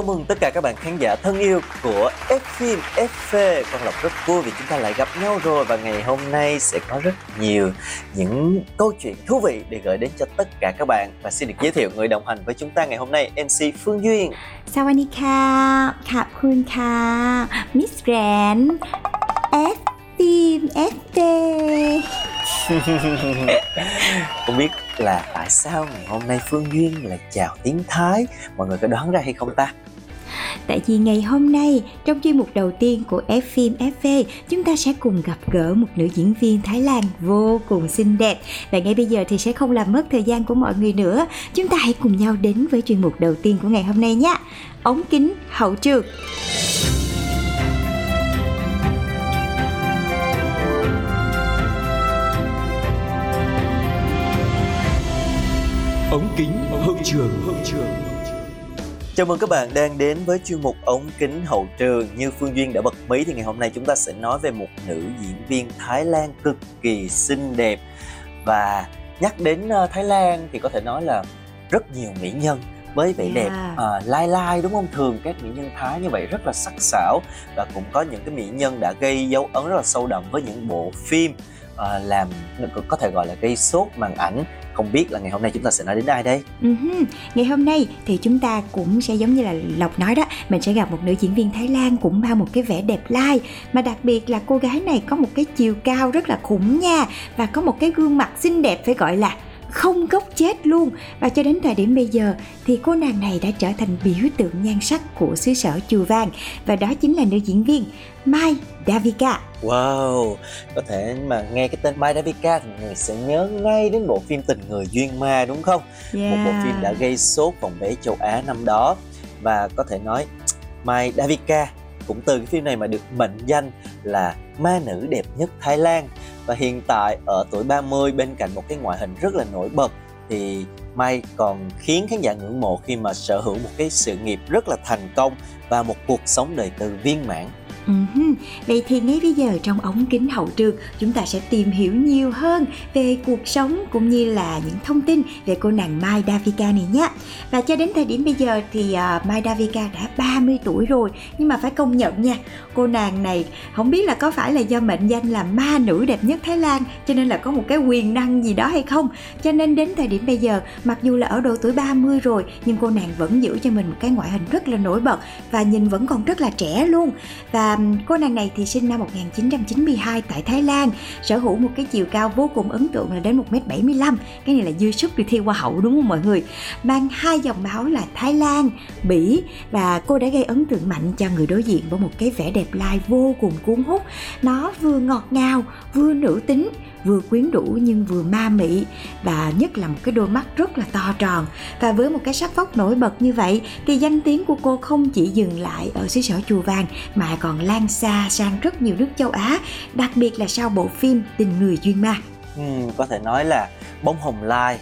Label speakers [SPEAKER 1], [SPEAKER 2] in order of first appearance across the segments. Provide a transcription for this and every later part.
[SPEAKER 1] Chào mừng tất cả các bạn khán giả thân yêu của F phim FV con Lộc rất vui vì chúng ta lại gặp nhau rồi và ngày hôm nay sẽ có rất nhiều những câu chuyện thú vị để gửi đến cho tất cả các bạn và xin được giới thiệu người đồng hành với chúng ta ngày hôm nay MC Phương Duyên.
[SPEAKER 2] Sawanika, Khạp Khun Kha, Miss Grand, F phim FV.
[SPEAKER 1] không biết là tại sao ngày hôm nay Phương Duyên là chào tiếng Thái Mọi người có đoán ra hay không ta?
[SPEAKER 2] Tại vì ngày hôm nay, trong chuyên mục đầu tiên của F phim FV, chúng ta sẽ cùng gặp gỡ một nữ diễn viên Thái Lan vô cùng xinh đẹp. Và ngay bây giờ thì sẽ không làm mất thời gian của mọi người nữa. Chúng ta hãy cùng nhau đến với chuyên mục đầu tiên của ngày hôm nay nhé. Ống kính hậu trường.
[SPEAKER 3] Ống kính hậu trường hậu trường
[SPEAKER 1] Chào mừng các bạn đang đến với chuyên mục ống kính hậu trường. Như Phương Duyên đã bật mí thì ngày hôm nay chúng ta sẽ nói về một nữ diễn viên Thái Lan cực kỳ xinh đẹp. Và nhắc đến ờ, Thái Lan thì có thể nói là rất nhiều mỹ nhân với vẻ
[SPEAKER 2] Yeah.
[SPEAKER 1] đẹp à, lai lai đúng không? Thường các mỹ nhân thái như vậy rất là sắc sảo và cũng có những cái mỹ nhân đã gây dấu ấn rất là sâu đậm với những bộ phim uh, làm có thể gọi là gây sốt màn ảnh. Không biết là ngày hôm nay chúng ta sẽ nói đến ai đây?
[SPEAKER 2] Ừm, Ngày hôm nay thì chúng ta cũng sẽ giống như là Lộc nói đó Mình sẽ gặp một nữ diễn viên Thái Lan cũng mang một cái vẻ đẹp lai. Mà đặc biệt là cô gái này có một cái chiều cao rất là khủng nha Và có một cái gương mặt xinh đẹp phải gọi là không gốc chết luôn. Và cho đến thời điểm bây giờ thì cô nàng này đã trở thành biểu tượng nhan sắc của xứ sở Chùa Vàng Và đó chính là nữ diễn viên Mai Davika.
[SPEAKER 1] Wow, có thể mà nghe cái tên Mai Davika thì người sẽ nhớ ngay đến bộ phim Tình Người Duyên Ma đúng không? Một bộ phim đã gây sốt vòng vé châu Á năm đó. Và có thể nói Mai Davika cũng từ cái phim này mà được mệnh danh là ma nữ đẹp nhất Thái Lan và hiện tại, ở tuổi 30 bên cạnh một cái ngoại hình rất là nổi bật, thì Mai còn khiến khán giả ngưỡng mộ khi mà sở hữu một cái sự nghiệp rất là thành công và một cuộc sống đời tư viên mãn.
[SPEAKER 2] Ừm, Vậy thì ngay bây giờ trong ống kính hậu trường chúng ta sẽ tìm hiểu nhiều hơn về cuộc sống cũng như là những thông tin về cô nàng Mai Davika này nhé. Và cho đến thời điểm bây giờ thì uh, Mai Davika đã 30 tuổi rồi nhưng mà phải công nhận nha, cô nàng này không biết là có phải là do mệnh danh là ma nữ đẹp nhất Thái Lan cho nên là có một cái quyền năng gì đó hay không. Cho nên đến thời điểm bây giờ mặc dù là ở độ tuổi 30 rồi nhưng cô nàng vẫn giữ cho mình một cái ngoại hình rất là nổi bật và nhìn vẫn còn rất là trẻ luôn. Và cô nàng này thì sinh năm 1992 tại Thái Lan, sở hữu một cái chiều cao vô cùng ấn tượng là đến 1m75. Cái này là dư sức đi thi hoa hậu đúng không mọi người? Mang hai dòng máu là Thái Lan, Bỉ và cô đã gây ấn tượng mạnh cho người đối diện với một cái vẻ đẹp lai vô cùng cuốn hút. Nó vừa ngọt ngào, vừa nữ tính, vừa quyến rũ nhưng vừa ma mị và nhất là một cái đôi mắt rất là to tròn. Và với một cái sắc vóc nổi bật như vậy thì danh tiếng của cô không chỉ dừng lại ở xứ sở chùa vàng mà còn lan xa sang rất nhiều nước châu Á đặc biệt là sau bộ phim Tình người duyên ma.
[SPEAKER 1] Ừ, có thể nói là bóng hồng lai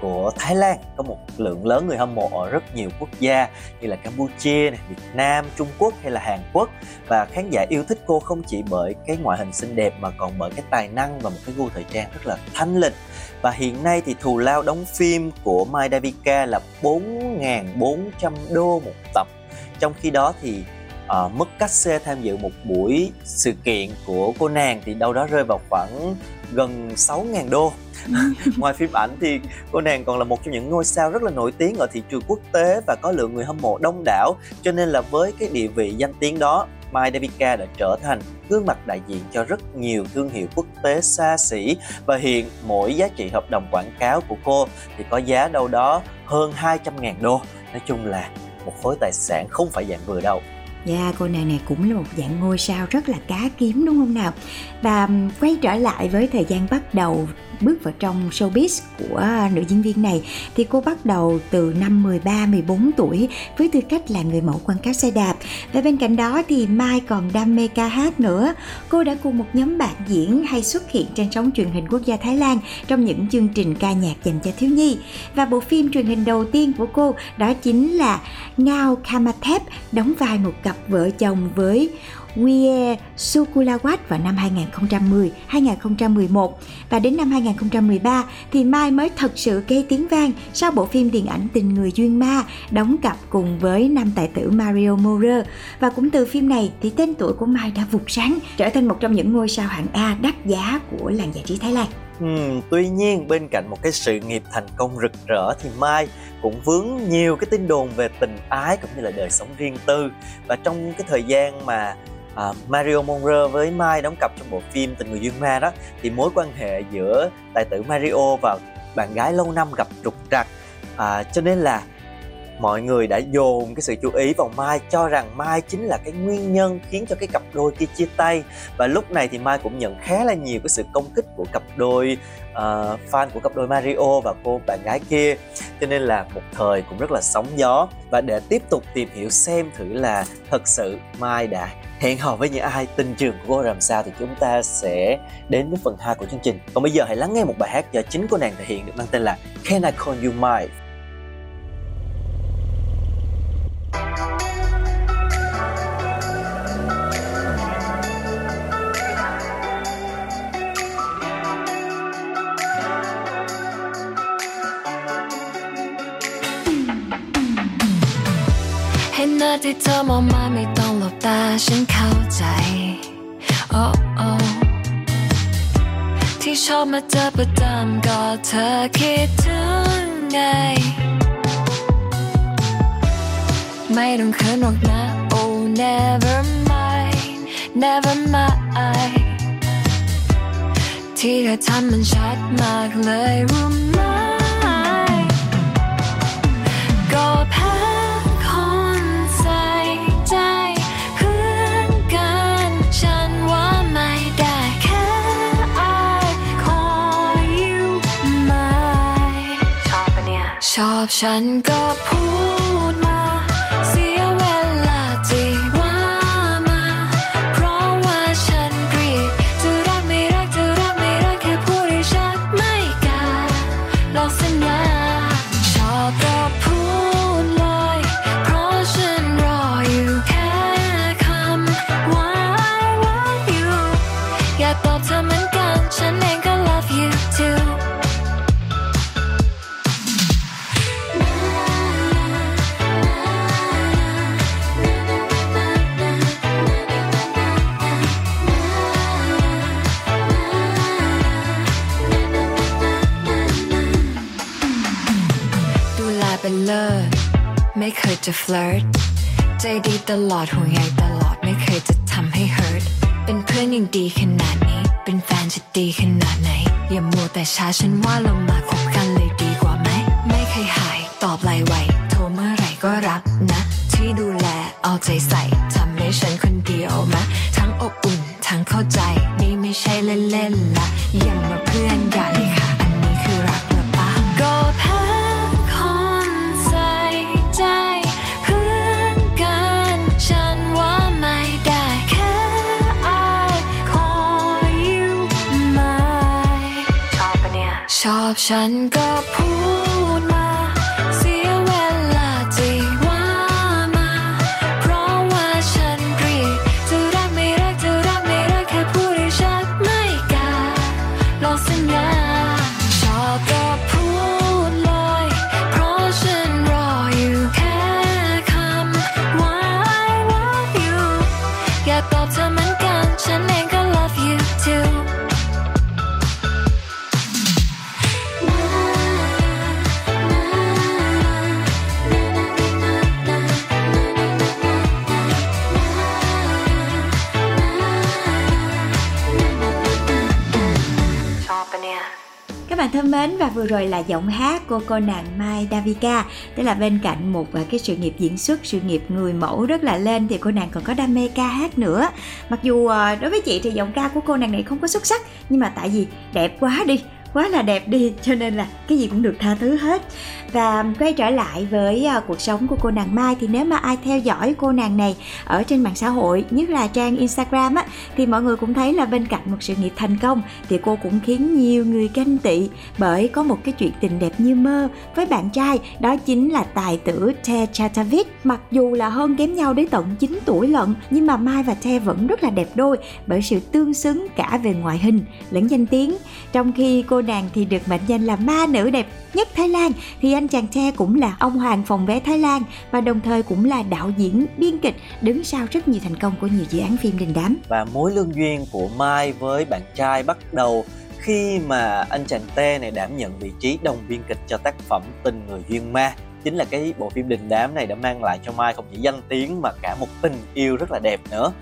[SPEAKER 1] của Thái Lan có một lượng lớn người hâm mộ ở rất nhiều quốc gia như là Campuchia, này, Việt Nam, Trung Quốc hay là Hàn Quốc. Và khán giả yêu thích cô không chỉ bởi cái ngoại hình xinh đẹp mà còn bởi cái tài năng và một cái gu thời trang rất là thanh lịch. Và hiện nay thì thù lao đóng phim của Mai Davika là 4.400 đô một tập. Trong khi đó thì ờ, mức cắt xe tham dự một buổi sự kiện của cô nàng thì đâu đó rơi vào khoảng gần 6.000 đô. Ngoài phim ảnh thì cô nàng còn là một trong những ngôi sao rất là nổi tiếng ở thị trường quốc tế và có lượng người hâm mộ đông đảo cho nên là với cái địa vị danh tiếng đó Mai Davika đã trở thành gương mặt đại diện cho rất nhiều thương hiệu quốc tế xa xỉ và hiện mỗi giá trị hợp đồng quảng cáo của cô thì có giá đâu đó hơn 200.000 đô. Nói chung là một khối tài sản không phải dạng vừa đâu.
[SPEAKER 2] Dạ, cô nàng này cũng là một dạng ngôi sao rất là cá kiếm đúng không nào? Và quay trở lại với thời gian bắt đầu bước vào trong showbiz của nữ diễn viên này, thì cô bắt đầu từ năm 13 14 tuổi với tư cách là người mẫu quảng cáo xe đạp và bên cạnh đó thì Mai còn đam mê ca hát nữa. Cô đã cùng một nhóm bạn diễn hay xuất hiện trên sóng truyền hình quốc gia Thái Lan trong những chương trình ca nhạc dành cho thiếu nhi. Và bộ phim truyền hình đầu tiên của cô đó chính là Ngao Kamathep đóng vai một cặp vợ chồng với Wie Sukulawat vào năm 2010-2011 và đến năm 2013 thì Mai mới thật sự gây tiếng vang sau bộ phim điện ảnh Tình người duyên ma đóng cặp cùng với nam tài tử Mario Morer và cũng từ phim này thì tên tuổi của Mai đã vụt sáng trở thành một trong những ngôi sao hạng A đắt giá của làng giải trí Thái Lan.
[SPEAKER 1] Ừ, tuy nhiên bên cạnh một cái sự nghiệp thành công rực rỡ thì Mai cũng vướng nhiều cái tin đồn về tình ái cũng như là đời sống riêng tư. Và trong cái thời gian mà à, Mario Monroe với Mai đóng cặp trong bộ phim Tình người duyên ma đó thì mối quan hệ giữa tài tử Mario và bạn gái lâu năm gặp trục trặc. À, cho nên là mọi người đã dồn cái sự chú ý vào Mai cho rằng Mai chính là cái nguyên nhân khiến cho cái cặp đôi kia chia tay. Và lúc này thì Mai cũng nhận khá là nhiều cái sự công kích của cặp đôi uh, fan của cặp đôi Mario và cô bạn gái kia. Cho nên là một thời cũng rất là sóng gió. Và để tiếp tục tìm hiểu xem thử là thật sự Mai đã hẹn hò với những ai tình trường của cô làm sao thì chúng ta sẽ đến với phần 2 của chương trình. Còn bây giờ hãy lắng nghe một bài hát do chính cô nàng thể hiện được mang tên là Can I Call You Mine
[SPEAKER 4] ฉันเข้าใจโอ้โอ้ที่ชอบมาเจอประจำก็เธอคิดถึงไง ไม่ต้องเขินหรอกนะ Oh never mind never mind ที่เธอทำมันชัดมากเลยรู้ไหม ฉันก็พูด ไม่เคยจะเฟลิร์ตใจดีตลอดห่วงใยตลอดไม่เคยจะทำให้ hurt เป็นเพื่อนยังดีขนาดนี้ เป็นแฟนจะดีขนาดไหน อย่ามัวแต่ช้าฉันว่าเรามาคบกันเลยดีกว่าไหม ไม่เคยหายตอบไลน์ไวโทรเมื่อไหร่ก็รับนะ ที่ดูแลเอาใจใส่ทำให้ฉันคนเดียวมะ ทั้งอบอุ่นทั้งเข้าใจ นี่ไม่ใช่เล่นๆละอย่ามาเพื่อนอย่า ฉันก็พูด
[SPEAKER 2] mến và vừa rồi là giọng hát của cô nàng Mai Davika. Tức là bên cạnh một à, cái sự nghiệp diễn xuất, sự nghiệp người mẫu rất là lên Thì cô nàng còn có đam mê ca hát nữa. Mặc dù à, đối với chị thì giọng ca của cô nàng này không có xuất sắc Nhưng mà tại vì đẹp quá đi quá là đẹp đi, cho nên là cái gì cũng được tha thứ hết. Và quay trở lại với à, cuộc sống của cô nàng Mai, thì nếu mà ai theo dõi cô nàng này ở trên mạng xã hội, nhất là trang Instagram á, thì mọi người cũng thấy là bên cạnh một sự nghiệp thành công thì cô cũng khiến nhiều người ganh tị bởi có một cái chuyện tình đẹp như mơ với bạn trai, đó chính là tài tử Te Chatavit. Mặc dù là hơn kém nhau đến tận 9 tuổi lận, nhưng mà Mai và Te vẫn rất là đẹp đôi bởi sự tương xứng cả về ngoại hình lẫn danh tiếng. Trong khi cô nàng thì được mệnh danh là ma nữ đẹp nhất Thái Lan. Thì anh chàng tre cũng là ông hoàng phòng vé Thái Lan và đồng thời cũng là đạo diễn, biên kịch đứng sau rất nhiều thành công của nhiều dự án phim đình đám.
[SPEAKER 1] Và mối lương duyên của Mai với bạn trai bắt đầu khi mà anh chàng Tê này đảm nhận vị trí đồng biên kịch cho tác phẩm Tình Người Duyên Ma. Chính là cái bộ phim đình đám này đã mang lại cho Mai không chỉ danh tiếng mà cả một tình yêu rất là đẹp nữa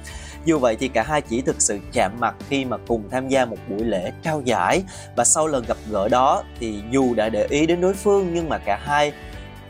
[SPEAKER 1] dù vậy thì cả hai chỉ thực sự chạm mặt khi mà cùng tham gia một buổi lễ trao giải. Và sau lần gặp gỡ đó thì dù đã để ý đến đối phương nhưng mà cả hai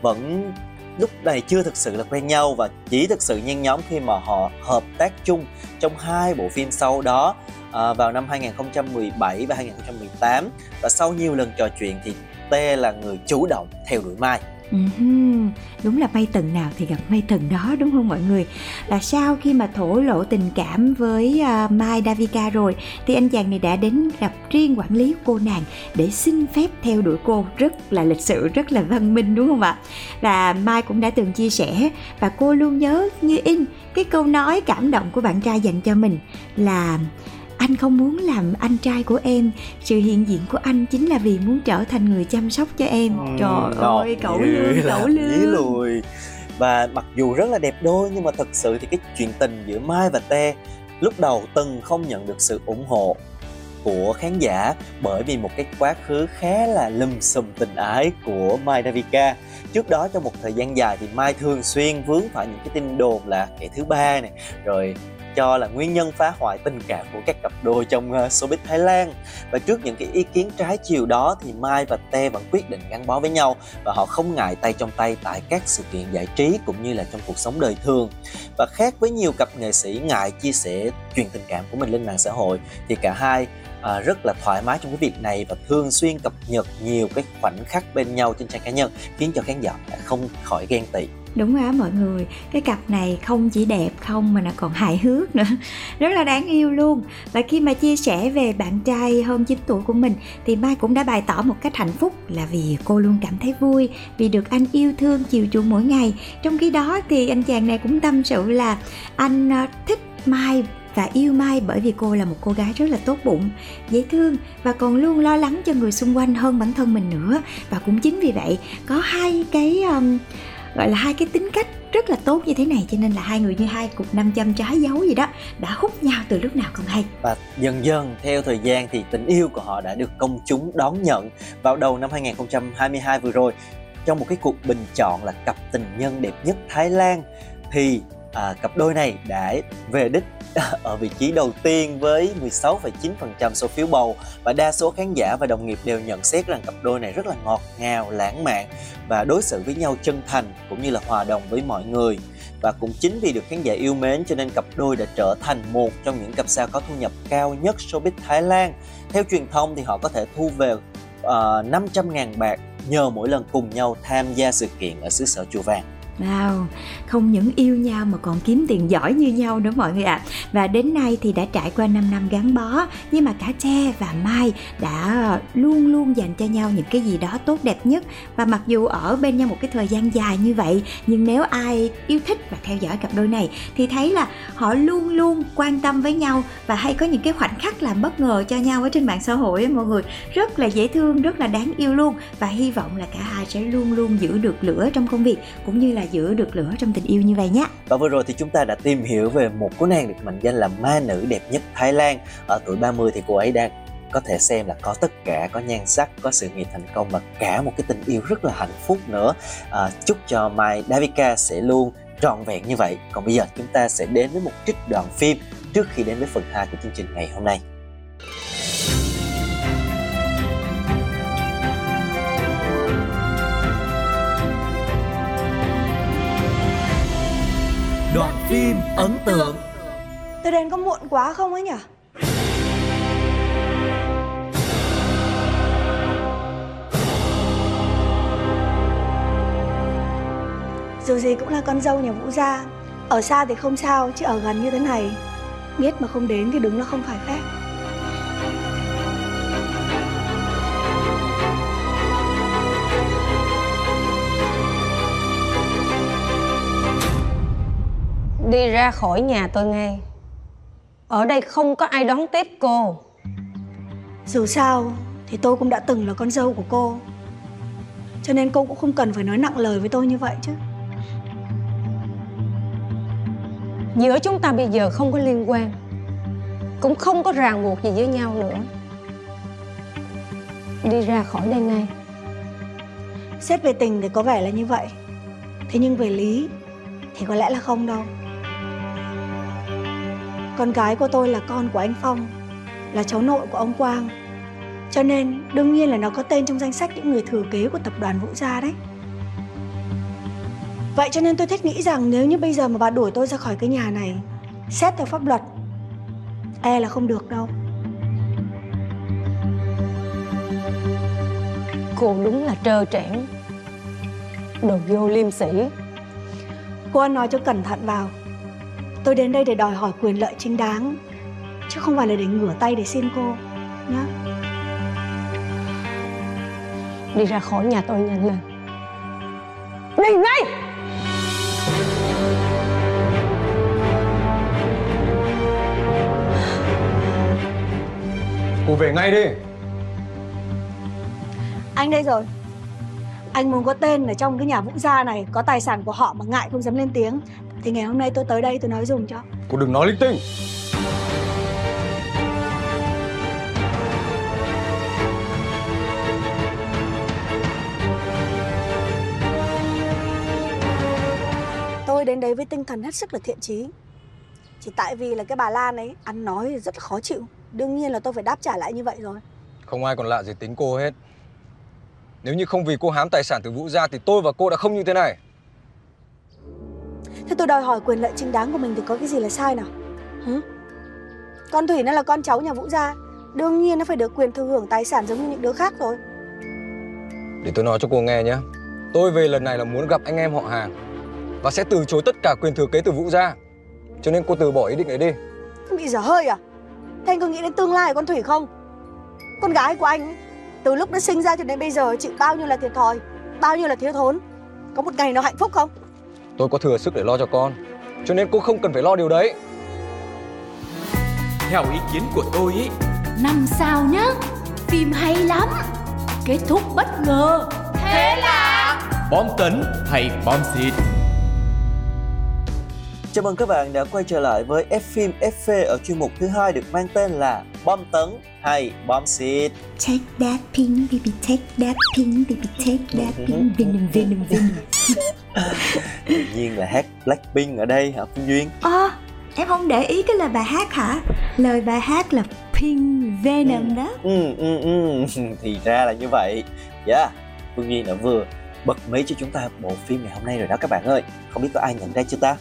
[SPEAKER 1] vẫn lúc này chưa thực sự là quen nhau và chỉ thực sự nhen nhóm khi mà họ hợp tác chung trong hai bộ phim sau đó à, vào năm 2017 và 2018 và sau nhiều lần trò chuyện thì T là người chủ động theo đuổi Mai.
[SPEAKER 2] Uh-huh. Đúng là may tầng nào thì gặp may tầng đó đúng không mọi người Là sau khi mà thổ lộ tình cảm với uh, Mai Davika rồi Thì anh chàng này đã đến gặp riêng quản lý cô nàng Để xin phép theo đuổi cô Rất là lịch sự, rất là văn minh đúng không ạ Và Mai cũng đã từng chia sẻ Và cô luôn nhớ như in Cái câu nói cảm động của bạn trai dành cho mình Là anh không muốn làm anh trai của em. Sự hiện diện của anh chính là vì muốn trở thành người chăm sóc cho em. Ừ, trời ơi cậu lương cậu lương.
[SPEAKER 1] lùi. Và mặc dù rất là đẹp đôi nhưng mà thật sự thì cái chuyện tình giữa mai và te lúc đầu từng không nhận được sự ủng hộ của khán giả bởi vì một cái quá khứ khá là lùm xùm tình ái của Mai Davika. Trước đó trong một thời gian dài thì Mai thường xuyên vướng phải những cái tin đồn là kẻ thứ ba này, rồi cho là nguyên nhân phá hoại tình cảm của các cặp đôi trong ờ, showbiz Thái Lan. Và trước những cái ý kiến trái chiều đó thì Mai và Te vẫn quyết định gắn bó với nhau và họ không ngại tay trong tay tại các sự kiện giải trí cũng như là trong cuộc sống đời thường. Và khác với nhiều cặp nghệ sĩ ngại chia sẻ chuyện tình cảm của mình lên mạng xã hội thì cả hai à, rất là thoải mái trong cái việc này và thường xuyên cập nhật nhiều cái khoảnh khắc bên nhau trên trang cá nhân khiến cho khán giả không khỏi ghen tị
[SPEAKER 2] đúng á mọi người cái cặp này không chỉ đẹp không mà nó còn hài hước nữa. Rất là đáng yêu luôn. Và khi mà chia sẻ về bạn trai hơn 9 tuổi của mình thì mai cũng đã bày tỏ một cách hạnh phúc là vì cô luôn cảm thấy vui vì được anh yêu thương chiều chuộng mỗi ngày. Trong khi đó thì anh chàng này cũng tâm sự là anh ờ, thích mai và yêu Mai bởi vì cô là một cô gái rất là tốt bụng, dễ thương và còn luôn lo lắng cho người xung quanh hơn bản thân mình nữa. Và cũng chính vì vậy có hai cái um, gọi là hai cái tính cách rất là tốt như thế này cho nên là hai người như hai cục 500 trái dấu gì đó đã hút nhau từ lúc nào còn hay.
[SPEAKER 1] Và dần dần theo thời gian thì tình yêu của họ đã được công chúng đón nhận. Vào đầu năm 2022 vừa rồi trong một cái cuộc bình chọn là cặp tình nhân đẹp nhất Thái Lan thì à, cặp đôi này đã về đích ở vị trí đầu tiên với 16,9% số phiếu bầu và đa số khán giả và đồng nghiệp đều nhận xét rằng cặp đôi này rất là ngọt ngào, lãng mạn và đối xử với nhau chân thành cũng như là hòa đồng với mọi người. Và cũng chính vì được khán giả yêu mến cho nên cặp đôi đã trở thành một trong những cặp sao có thu nhập cao nhất showbiz Thái Lan. Theo truyền thông thì họ có thể thu về ờ, uh, 500.000 bạc nhờ mỗi lần cùng nhau tham gia sự kiện ở xứ sở Chùa Vàng.
[SPEAKER 2] Wow, không những yêu nhau mà còn kiếm tiền giỏi như nhau nữa mọi người ạ. À. Và đến nay thì đã trải qua 5 năm gắn bó, nhưng mà cả Tre và Mai đã luôn luôn dành cho nhau những cái gì đó tốt đẹp nhất. Và mặc dù ở bên nhau một cái thời gian dài như vậy, nhưng nếu ai yêu thích và theo dõi cặp đôi này thì thấy là họ luôn luôn quan tâm với nhau và hay có những cái khoảnh khắc làm bất ngờ cho nhau ở trên mạng xã hội ấy mọi người. Rất là dễ thương, rất là đáng yêu luôn và hy vọng là cả hai sẽ luôn luôn giữ được lửa trong công việc cũng như là giữ được lửa trong tình yêu như vậy nhé.
[SPEAKER 1] Và vừa rồi thì chúng ta đã tìm hiểu về một cô nàng được mệnh danh là ma nữ đẹp nhất Thái Lan. Ở tuổi 30 thì cô ấy đang có thể xem là có tất cả có nhan sắc có sự nghiệp thành công và cả một cái tình yêu rất là hạnh phúc nữa à, chúc cho Mai Davika sẽ luôn trọn vẹn như vậy còn bây giờ chúng ta sẽ đến với một trích đoạn phim trước khi đến với phần 2 của chương trình ngày hôm nay
[SPEAKER 3] phim ấn tượng.
[SPEAKER 5] Tôi đến có muộn quá không ấy nhỉ? Dù gì cũng là con dâu nhà Vũ gia. Ở xa thì không sao, Chứ ở gần như thế này. Biết mà không đến thì đúng là không phải phép.
[SPEAKER 6] Đi ra khỏi nhà tôi ngay. Ở đây không có ai đón tiếp cô.
[SPEAKER 5] Dù sao thì tôi cũng đã từng là con dâu của cô. Cho nên cô cũng không cần phải nói nặng lời với tôi như vậy chứ.
[SPEAKER 6] Giữa chúng ta bây giờ không có liên quan. Cũng không có ràng buộc gì với nhau nữa. Đi ra khỏi đây ngay.
[SPEAKER 5] Xét về tình thì có vẻ là như vậy. Thế nhưng về lý thì có lẽ là không đâu Con gái của tôi là con của anh Phong Là cháu nội của ông Quang. Cho nên đương nhiên là nó có tên trong danh sách những người thừa kế của tập đoàn Vũ Gia đấy. Vậy cho nên tôi thích nghĩ rằng nếu như bây giờ mà bà đuổi tôi ra khỏi cái nhà này Xét theo pháp luật E là không được đâu.
[SPEAKER 6] Cô đúng là trơ trẽn. Đồ vô liêm sỉ.
[SPEAKER 5] Cô ăn nói cho cẩn thận vào Tôi đến đây để đòi hỏi quyền lợi chính đáng Chứ không phải là để ngửa tay để xin cô Nhá.
[SPEAKER 6] Đi ra khỏi nhà tôi nhanh lên. Đi ngay!
[SPEAKER 7] Cô về ngay đi.
[SPEAKER 5] Anh đây rồi. Anh muốn có tên ở trong cái nhà Vũ Gia này Có tài sản của họ mà ngại không dám lên tiếng Thì ngày hôm nay tôi tới đây tôi nói dùng cho.
[SPEAKER 7] Cô đừng nói linh tinh.
[SPEAKER 5] Tôi đến đấy với tinh thần hết sức là thiện chí. Chỉ tại vì là cái bà Lan ấy Ăn nói rất là khó chịu. Đương nhiên là tôi phải đáp trả lại như vậy rồi.
[SPEAKER 7] Không ai còn lạ gì tính cô hết. Nếu như không vì cô hám tài sản từ Vũ gia Thì tôi và cô đã không như thế này
[SPEAKER 5] Thế tôi đòi hỏi quyền lợi chính đáng của mình thì có cái gì là sai nào? Hử? Con Thủy nó là con cháu nhà Vũ Gia Đương nhiên nó phải được quyền thừa hưởng tài sản giống như những đứa khác rồi.
[SPEAKER 7] Để tôi nói cho cô nghe nhé Tôi về lần này là muốn gặp anh em họ hàng Và sẽ từ chối tất cả quyền thừa kế từ Vũ gia. Cho nên cô từ bỏ ý định ấy đi.
[SPEAKER 5] Bị dở hơi à? Thế anh có nghĩ đến tương lai của con Thủy không? Con gái của anh ấy, Từ lúc nó sinh ra cho đến bây giờ chịu bao nhiêu là thiệt thòi Bao nhiêu là thiếu thốn Có một ngày nó hạnh phúc không
[SPEAKER 7] Tôi có thừa sức để lo cho con Cho nên cô không cần phải lo điều đấy.
[SPEAKER 3] Theo ý kiến của tôi ý
[SPEAKER 8] Năm sao nhá Phim hay lắm Kết thúc bất ngờ. Thế là
[SPEAKER 3] Bom tấn hay bom xịt
[SPEAKER 1] Chào mừng các bạn đã quay trở lại với F phim FV ở chuyên mục thứ hai được mang tên là Bom tấn hay bom xịt.
[SPEAKER 2] Take that pink baby take that pink baby take that pink Venom Venom Venom
[SPEAKER 1] Tự nhiên là hát Blackpink ở đây hả Phương Duyên?
[SPEAKER 2] Ồ, em không để ý cái lời bài hát hả? Lời bài hát là Pink Venom đó
[SPEAKER 1] Ừ, ừ, ừ, thì ra là như vậy. Yeah, Phương Duyên đã vừa bật mí cho chúng ta bộ phim ngày hôm nay rồi đó các bạn ơi. Không biết có ai nhận ra chưa ta?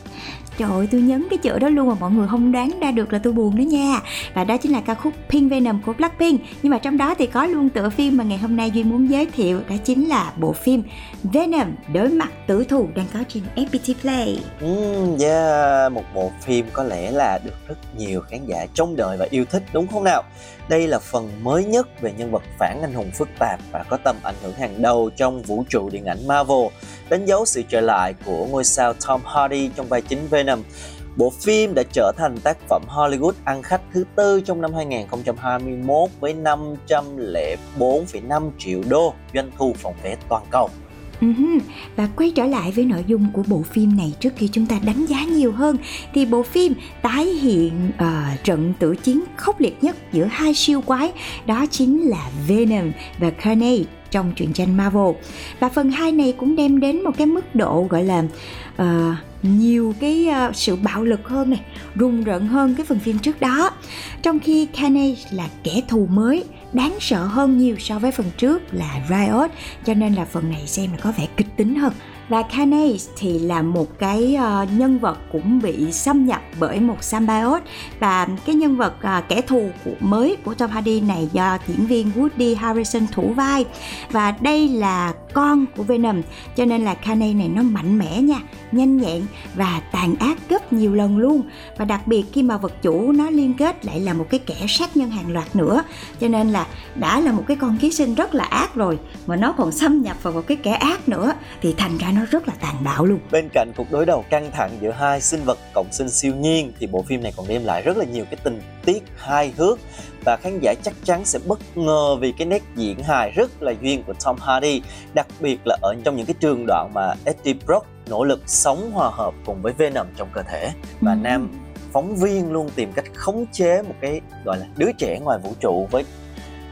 [SPEAKER 2] Trời ơi, tôi nhấn cái chữ đó luôn mà mọi người không đoán ra được là tôi buồn đó nha Và đó chính là ca khúc Pink Venom của Blackpink Nhưng mà trong đó thì có luôn tựa phim mà ngày hôm nay Duy muốn giới thiệu Đó chính là bộ phim Venom Đối mặt tử thù đang có trên FPT Play
[SPEAKER 1] Mm, yeah, một bộ phim có lẽ là được rất nhiều khán giả trông đợi và yêu thích đúng không nào? Đây là phần mới nhất về nhân vật phản anh hùng phức tạp và có tầm ảnh hưởng hàng đầu trong vũ trụ điện ảnh Marvel, đánh dấu sự trở lại của ngôi sao Tom Hardy trong vai chính Venom. Bộ phim đã trở thành tác phẩm Hollywood ăn khách thứ tư trong năm 2021 với 504,5 triệu đô doanh thu phòng vé toàn cầu.
[SPEAKER 2] Uh-huh. Và quay trở lại với nội dung của bộ phim này trước khi chúng ta đánh giá nhiều hơn thì bộ phim tái hiện uh, trận tử chiến khốc liệt nhất giữa hai siêu quái đó chính là Venom và Carnage trong truyện tranh Marvel. Và phần 2 này cũng đem đến một cái mức độ gọi là uh, nhiều cái uh, sự bạo lực hơn này rùng rợn hơn cái phần phim trước đó. Trong khi Carnage là kẻ thù mới đáng sợ hơn nhiều so với phần trước là Riot cho nên là phần này xem là có vẻ kịch tính hơn và Kanye thì là một cái uh, nhân vật cũng bị xâm nhập bởi một symbiote và cái nhân vật uh, kẻ thù của, mới của Tom Hardy này do diễn viên Woody Harrison thủ vai. Và đây là con của Venom cho nên là Kanye này nó mạnh mẽ nha nhanh nhẹn và tàn ác gấp nhiều lần luôn. Và đặc biệt khi mà vật chủ nó liên kết lại là một cái kẻ sát nhân hàng loạt nữa. Cho nên là đã là một cái con ký sinh rất là ác rồi mà nó còn xâm nhập vào một cái kẻ ác nữa thì thành ra nó rất là tàn bạo luôn
[SPEAKER 1] bên cạnh cuộc đối đầu căng thẳng giữa hai sinh vật cộng sinh siêu nhiên thì bộ phim này còn đem lại rất là nhiều cái tình tiết hài hước và khán giả chắc chắn sẽ bất ngờ vì cái nét diễn hài rất là duyên của Tom Hardy đặc biệt là ở trong những cái trường đoạn mà Eddie Brock nỗ lực sống hòa hợp cùng với Venom trong cơ thể và ừ. nam phóng viên luôn tìm cách khống chế một cái gọi là đứa trẻ ngoài vũ trụ với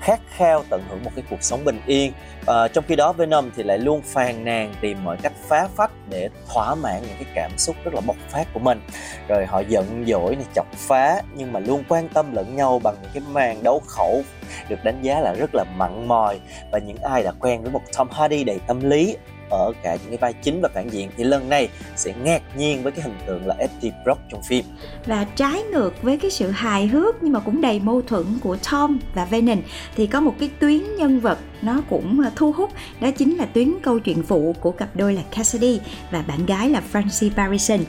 [SPEAKER 1] khát khao tận hưởng một cái cuộc sống bình yên. À, trong khi đó Venom thì lại luôn phàn nàn tìm mọi cách phá phách để thỏa mãn những cái cảm xúc rất là bộc phát của mình. Rồi họ giận dỗi này chọc phá nhưng mà luôn quan tâm lẫn nhau bằng những cái màn đấu khẩu được đánh giá là rất là mặn mòi. Và những ai đã quen với một Tom Hardy đầy tâm lý ở cả những cái vai chính và phản diện thì lần này sẽ ngạc nhiên với cái hình tượng là Eddie Brock trong phim.
[SPEAKER 2] Và trái ngược với cái sự hài hước nhưng mà cũng đầy mâu thuẫn của Tom và Venom thì có một cái tuyến nhân vật nó cũng à, thu hút, đó chính là tuyến câu chuyện phụ của cặp đôi là Cassidy và bạn gái là Francie Barrison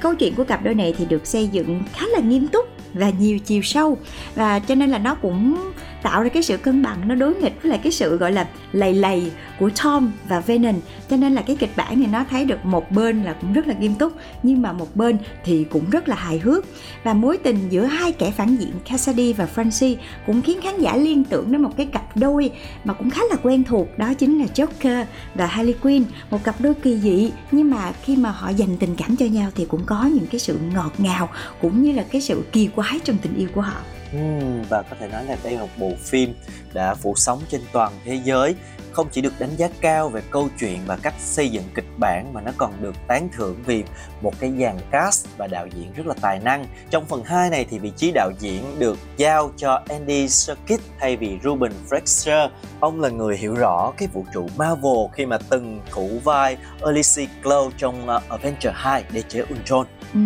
[SPEAKER 2] câu chuyện của cặp đôi này thì được xây dựng khá là nghiêm túc và nhiều chiều sâu và cho nên là nó cũng tạo ra cái sự cân bằng, nó đối nghịch với lại cái sự, gọi là, lầy lầy của Tom và Venom cho nên là cái kịch bản này nó thấy được một bên là cũng rất là nghiêm túc, nhưng mà một bên thì cũng rất là hài hước. Và mối tình giữa hai kẻ phản diện, Cassidy và Francie cũng khiến khán giả liên tưởng đến một cái cặp đôi mà cũng khá là quen thuộc, đó chính là Joker và Harley Quinn. Một cặp đôi kỳ dị, nhưng mà khi mà họ dành tình cảm cho nhau thì cũng có những cái sự ngọt ngào, cũng như là cái sự kỳ quái trong tình yêu của họ.
[SPEAKER 1] Và có thể nói là đây là một bộ phim đã phủ sóng trên toàn thế giới không chỉ được đánh giá cao về câu chuyện và cách xây dựng kịch bản mà nó còn được tán thưởng vì một cái dàn cast và đạo diễn rất là tài năng. Trong phần 2 này thì vị trí đạo diễn được giao cho Andy Serkis thay vì Ruben Fleischer Ông là người hiểu rõ cái vũ trụ Marvel khi mà từng thủ vai Ulysses Claw trong ờ, uh, Avenger 2 để chế Ultron.
[SPEAKER 2] Ừ,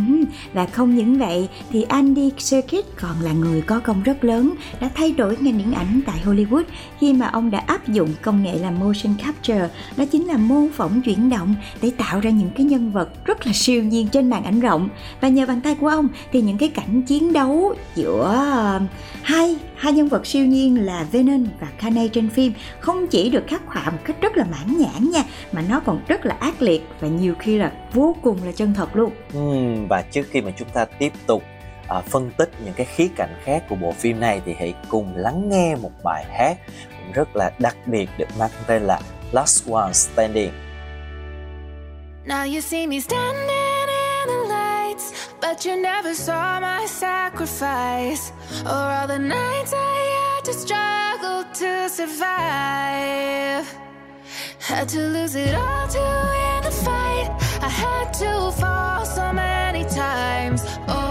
[SPEAKER 2] Và không những vậy thì Andy Serkis còn là người có công rất lớn đã thay đổi ngành điện ảnh tại Hollywood khi mà ông đã áp dụng công nghệ là motion capture đó chính là mô phỏng chuyển động để tạo ra những cái nhân vật rất là siêu nhiên trên màn ảnh rộng và nhờ bàn tay của ông thì những cái cảnh chiến đấu giữa uh, hai hai nhân vật siêu nhiên là Venom và Kane trên phim không chỉ được khắc họa một cách rất là mãn nhãn nha mà nó còn rất là ác liệt và nhiều khi là vô cùng là chân thật luôn.
[SPEAKER 1] Ừ, và trước khi mà chúng ta tiếp tục à, phân tích những cái khía cạnh khác của bộ phim này thì hãy cùng lắng nghe một bài hát cũng rất là đặc biệt được mang tên là Last One Standing.
[SPEAKER 9] Now you see me standing in the lights, but you never saw my sacrifice, or all the nights I had to struggle to survive. Had to lose it all to win the fight. I had to fall so many times. Oh,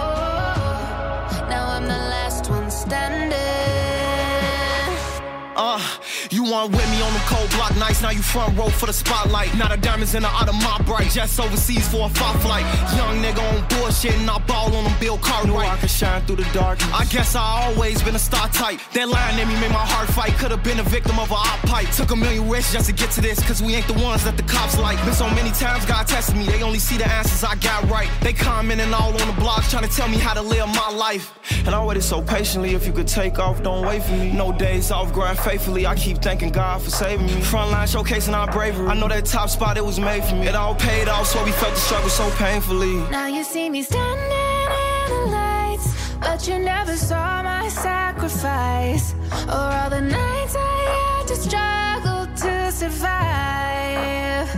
[SPEAKER 10] weren't with me on the cold block nights, now you front row for the spotlight. Now the diamonds in the out of my bright, just overseas for a fight flight. Young nigga on bullshit and I ball on them Bill Cartwright. I can shine through the dark. I guess I always been a star type. That line in me made my heart fight. Could have been a victim of a op pipe. Took a million risks just to get to this, cause we ain't the ones that the cops like. Been so many times God tested me, they only see the answers I got right. They commenting all on the blogs trying to tell me how to live my life. And I waited so patiently, if you could take off, don't wait for me. No days off, grind faithfully. I keep thanking God for saving me. Frontline showcasing our bravery. I know that top spot, it was made for me. It all paid off, so we felt the struggle so painfully.
[SPEAKER 9] Now you see me standing in the lights, but you never saw my sacrifice. Or all the nights I had to struggle to survive.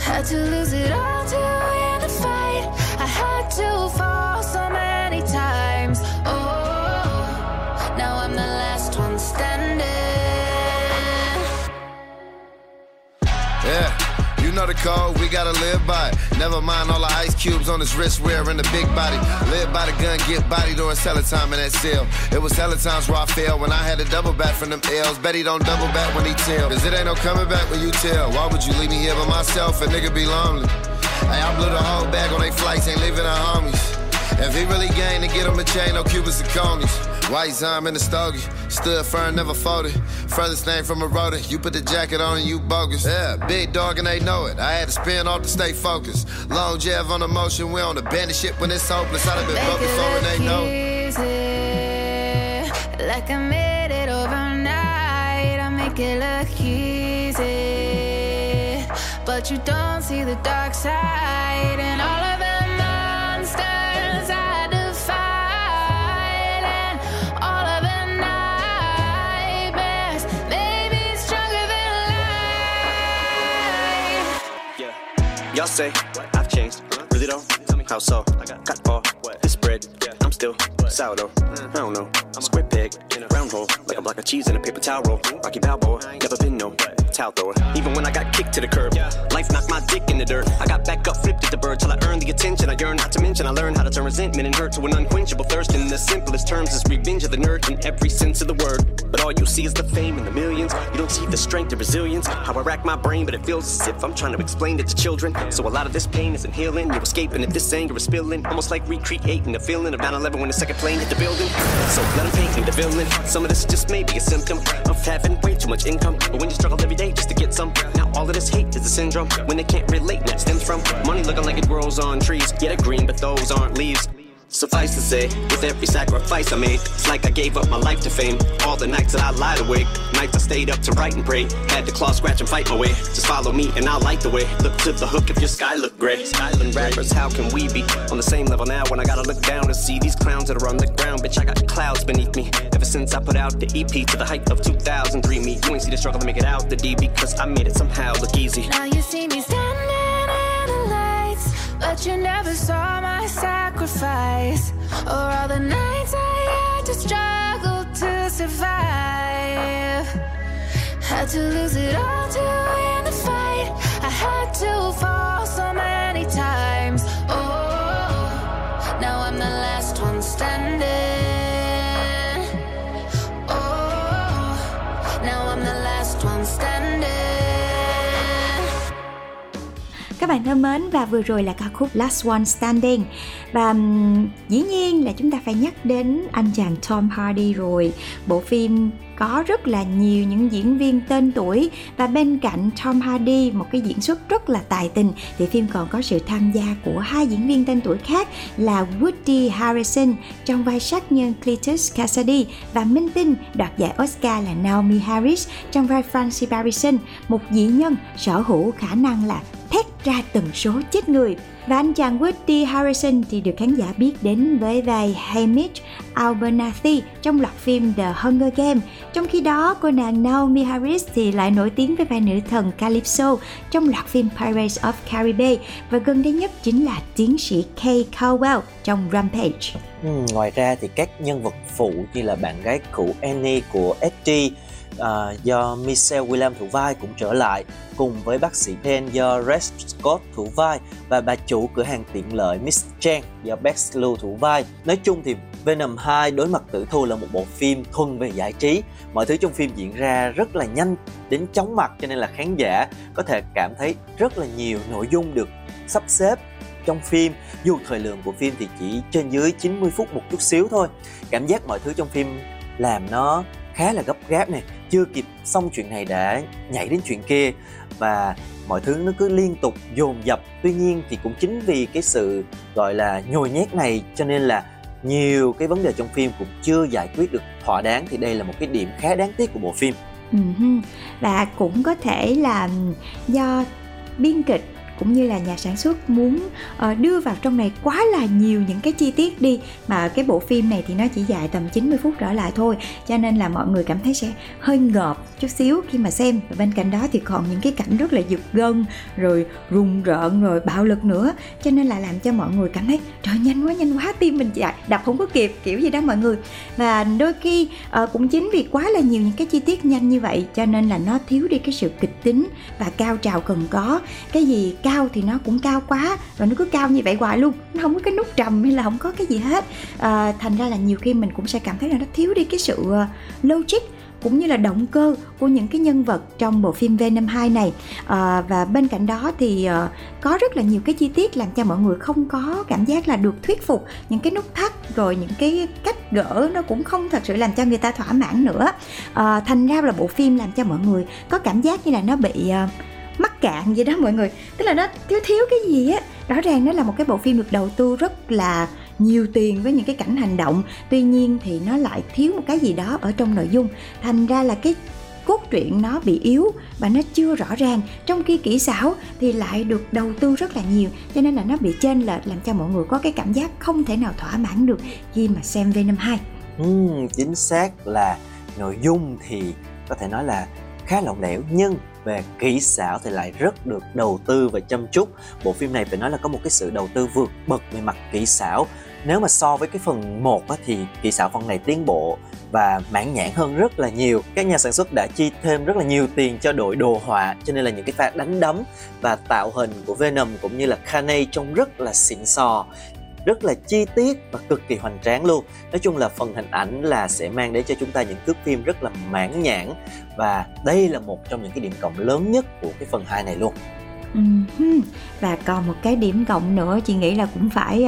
[SPEAKER 9] Had to lose it all to win the fight. I had to fall so
[SPEAKER 11] know the code, we gotta live by it. Never mind all the ice cubes on his wrist wearing the big body. Live by the gun, get bodied or it's hella time in that cell. It was hella times where I failed when I had to double back from them L's. Bet he don't double back when he tell. Cause it ain't no coming back when you tell. Why would you leave me here by myself? A nigga be lonely. Hey, I blew the whole bag on they flights, ain't leaving the homies. If he really gained to get him a chain, no Cubans and conies. White Zime in the stogie, stood firm, never folded. Furthest thing from a rotor, you put the jacket on and you bogus. Yeah, big dog and they know it. I had to spin off to stay focused. Long Jeff on the motion, we on the bandit shit when it's hopeless. I'd have been broke before and they know it.
[SPEAKER 9] Like I made it overnight. I make it look easy, but you don't see the dark side and all of
[SPEAKER 12] Y'all say I've changed, really though? Tell me how so? I Got all this bread, I'm still sourdough. I don't know, square peg, in a round hole, like a block of cheese in a paper towel roll. Rocky Balboa, never been no towel thrower. Even when I got kicked to the curb, life knocked my dick in the dirt. I got back up, flipped at the bird till I earned the attention. I yearn, not to mention I learned how to turn resentment and hurt to an unquenchable thirst. In the simplest terms, is revenge of the nerd in every sense of the word. But all you see is the fame and the millions. You don't see the strength and resilience. How I rack my brain, but it feels as if I'm trying to explain it to children. So a lot of this pain isn't healing. You're escaping if this anger is spilling. Almost like recreating the feeling of 9 11 when the second plane hit the building. So let them paint me the villain. Some of this just may be a symptom of having way too much income. But when you struggle every day just to get some, now all of this hate is a syndrome. When they can't relate, that stems from money looking like it grows on trees. Yeah, they're green, but those aren't leaves. Suffice to say, with every sacrifice I made, it's like I gave up my life to fame. All the nights that I lied awake, nights I stayed up to write and pray. Had to claw, scratch, and fight my way. Just follow me and I'll light the way. Look to the hook if your sky look gray. Skyland rappers, how can we be on the same level now when I gotta look down to see these clowns that are on the ground? Bitch, I got clouds beneath me. Ever since I put out the EP to the height of 2003, me, you ain't see the struggle to make it out the D because I made it somehow look easy.
[SPEAKER 9] Now you see me but you never saw my sacrifice or all the nights I had to struggle to survive. Had to lose it all to win the fight. I had to fall so many times. Oh, now I'm the last one standing.
[SPEAKER 2] Bạn thân mến và vừa rồi là ca khúc Last One Standing và um, dĩ nhiên là chúng ta phải nhắc đến anh chàng Tom Hardy rồi. Bộ phim có rất là nhiều những diễn viên tên tuổi và bên cạnh Tom Hardy một cái diễn xuất rất là tài tình thì phim còn có sự tham gia của hai diễn viên tên tuổi khác là Woody Harrelson trong vai sát nhân Cletus Cassidy và minh tinh đoạt giải Oscar là Naomi Harris trong vai Francie Barrison, một dị nhân sở hữu khả năng là thét ra tần số chết người. Và anh chàng Woody Harrelson thì được khán giả biết đến với vai Hamish Abernathy trong loạt phim The Hunger Games. Trong khi đó, cô nàng Naomi Harris thì lại nổi tiếng với vai nữ thần Calypso trong loạt phim Pirates of Caribbean và gần đây nhất chính là tiến sĩ Kay Caldwell trong Rampage.
[SPEAKER 1] Ừ, ngoài ra thì các nhân vật phụ như là bạn gái cũ Annie của Eddie à, do Michelle Williams thủ vai cũng trở lại cùng với bác sĩ Pen do Rex Scott thủ vai và bà chủ cửa hàng tiện lợi Miss Chang do Bex Lu thủ vai. Nói chung thì Venom 2 đối mặt tử thù là một bộ phim thuần về giải trí. Mọi thứ trong phim diễn ra rất là nhanh đến chóng mặt cho nên là khán giả có thể cảm thấy rất là nhiều nội dung được sắp xếp trong phim dù thời lượng của phim thì chỉ trên dưới 90 phút một chút xíu thôi cảm giác mọi thứ trong phim làm nó khá là gấp gáp này chưa kịp xong chuyện này đã nhảy đến chuyện kia. Và mọi thứ nó cứ liên tục dồn dập. Tuy nhiên thì cũng chính vì cái sự, gọi là, nhồi nhét này cho nên là nhiều cái vấn đề trong phim cũng chưa giải quyết được thỏa đáng. Thì đây là một cái điểm khá đáng tiếc của bộ phim.
[SPEAKER 2] Ừ Và cũng có thể là do biên kịch cũng như là nhà sản xuất muốn uh, đưa vào trong này quá là nhiều những cái chi tiết đi mà cái bộ phim này thì nó chỉ dài tầm 90 phút trở lại thôi. Cho nên là mọi người cảm thấy sẽ hơi ngợp chút xíu khi mà xem. Và bên cạnh đó thì còn những cái cảnh rất là giật gân rồi rùng rợn rồi bạo lực nữa. Cho nên là làm cho mọi người cảm thấy trời nhanh quá nhanh quá tim mình chạy đập không có kịp kiểu gì đó mọi người. Và đôi khi uh, cũng chính vì quá là nhiều những cái chi tiết nhanh như vậy cho nên là nó thiếu đi cái sự kịch tính và cao trào cần có. Cái gì cao thì nó cũng cao quá và nó cứ cao như vậy hoài luôn. Nó không có cái nút trầm hay là không có cái gì hết. À, thành ra là nhiều khi mình cũng sẽ cảm thấy là nó thiếu đi cái sự ờ, logic cũng như là động cơ của những cái nhân vật trong bộ phim Venom 2 này. À, và bên cạnh đó thì à, có rất là nhiều cái chi tiết làm cho mọi người không có cảm giác là được thuyết phục. Những cái nút thắt rồi những cái cách gỡ nó cũng không thật sự làm cho người ta thỏa mãn nữa. À, thành ra là bộ phim làm cho mọi người có cảm giác như là nó bị à, mắc cạn vậy đó mọi người. Tức là nó thiếu thiếu cái gì á. Rõ ràng nó là một cái bộ phim được đầu tư rất là nhiều tiền với những cái cảnh hành động. Tuy nhiên thì nó lại thiếu một cái gì đó ở trong nội dung. Thành ra là cái cốt truyện nó bị yếu và nó chưa rõ ràng. Trong khi kỹ xảo thì lại được đầu tư rất là nhiều cho nên là nó bị chênh lệch làm cho mọi người có cái cảm giác không thể nào thỏa mãn được khi mà xem Venom 2
[SPEAKER 1] ừ, chính xác là nội dung thì có thể nói là khá lỏng lẻo, nhưng về kỹ xảo thì lại rất được đầu tư và chăm chút. Bộ phim này phải nói là có một cái sự đầu tư vượt bậc về mặt kỹ xảo. Nếu mà so với cái phần 1 thì kỹ xảo phần này tiến bộ và mãn nhãn hơn rất là nhiều. Các nhà sản xuất đã chi thêm rất là nhiều tiền cho đội đồ họa, cho nên là những cái pha đánh đấm và tạo hình của Venom cũng như là Carnage trông rất là xịn sò rất là chi tiết và cực kỳ hoành tráng luôn. Nói chung là phần hình ảnh là sẽ mang đến cho chúng ta những thước phim rất là mãn nhãn và đây là một trong những cái điểm cộng lớn nhất của cái phần 2 này luôn. Ừ.
[SPEAKER 2] và còn một cái điểm cộng nữa chị nghĩ là cũng phải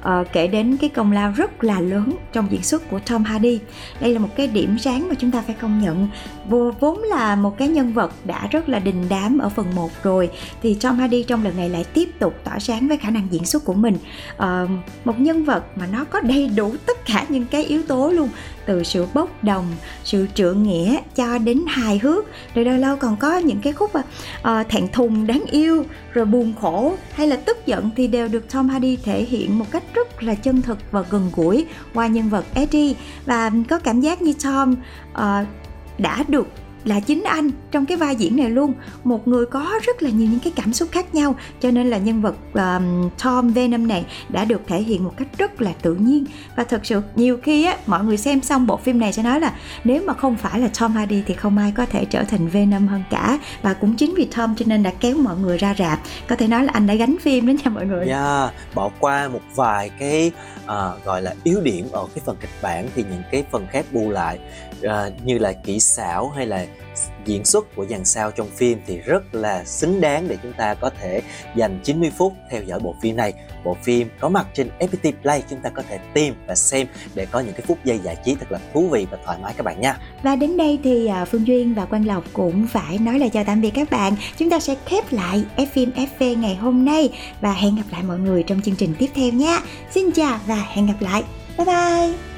[SPEAKER 2] uh, kể đến cái công lao rất là lớn trong diễn xuất của Tom Hardy. Đây là một cái điểm sáng mà chúng ta phải công nhận. Vô vốn là một cái nhân vật đã rất là đình đám ở phần 1 rồi thì Tom Hardy trong lần này lại tiếp tục tỏa sáng với khả năng diễn xuất của mình. Uh, một nhân vật mà nó có đầy đủ tất cả những cái yếu tố luôn từ sự bốc đồng sự trượng nghĩa cho đến hài hước. Rồi lâu lâu còn có những cái khúc uh, thẹn thùng đáng yêu rồi buồn khổ hay là tức giận thì đều được Tom Hardy thể hiện một cách rất là chân thực và gần gũi qua nhân vật Eddie. Và có cảm giác như Tom uh, đã được là chính anh trong cái vai diễn này luôn. Một người có rất là nhiều những cái cảm xúc khác nhau cho nên là nhân vật um, Tom Venom này đã được thể hiện một cách rất là tự nhiên. Và thật sự nhiều khi á mọi người xem xong bộ phim này sẽ nói là nếu mà không phải là Tom Hardy thì không ai có thể trở thành Venom hơn cả. Và cũng chính vì Tom cho nên đã kéo mọi người ra rạp. Có thể nói là anh đã gánh phim đó nha mọi người.
[SPEAKER 1] Yeah, bỏ qua một vài cái uh, gọi là yếu điểm ở cái phần kịch bản thì những cái phần khác bù lại uh, như là kỹ xảo hay là diễn xuất của dàn sao trong phim thì rất là xứng đáng để chúng ta có thể dành 90 phút theo dõi bộ phim này. Bộ phim có mặt trên FPT Play chúng ta có thể tìm và xem để có những cái phút giây giải trí thật là thú vị và thoải mái các bạn nha.
[SPEAKER 2] Và đến đây thì à, Phương Duyên và Quang Lộc cũng phải nói lời chào tạm biệt các bạn. Chúng ta sẽ khép lại F phim FV ngày hôm nay và hẹn gặp lại mọi người trong chương trình tiếp theo nha. Xin chào và hẹn gặp lại. Bye bye.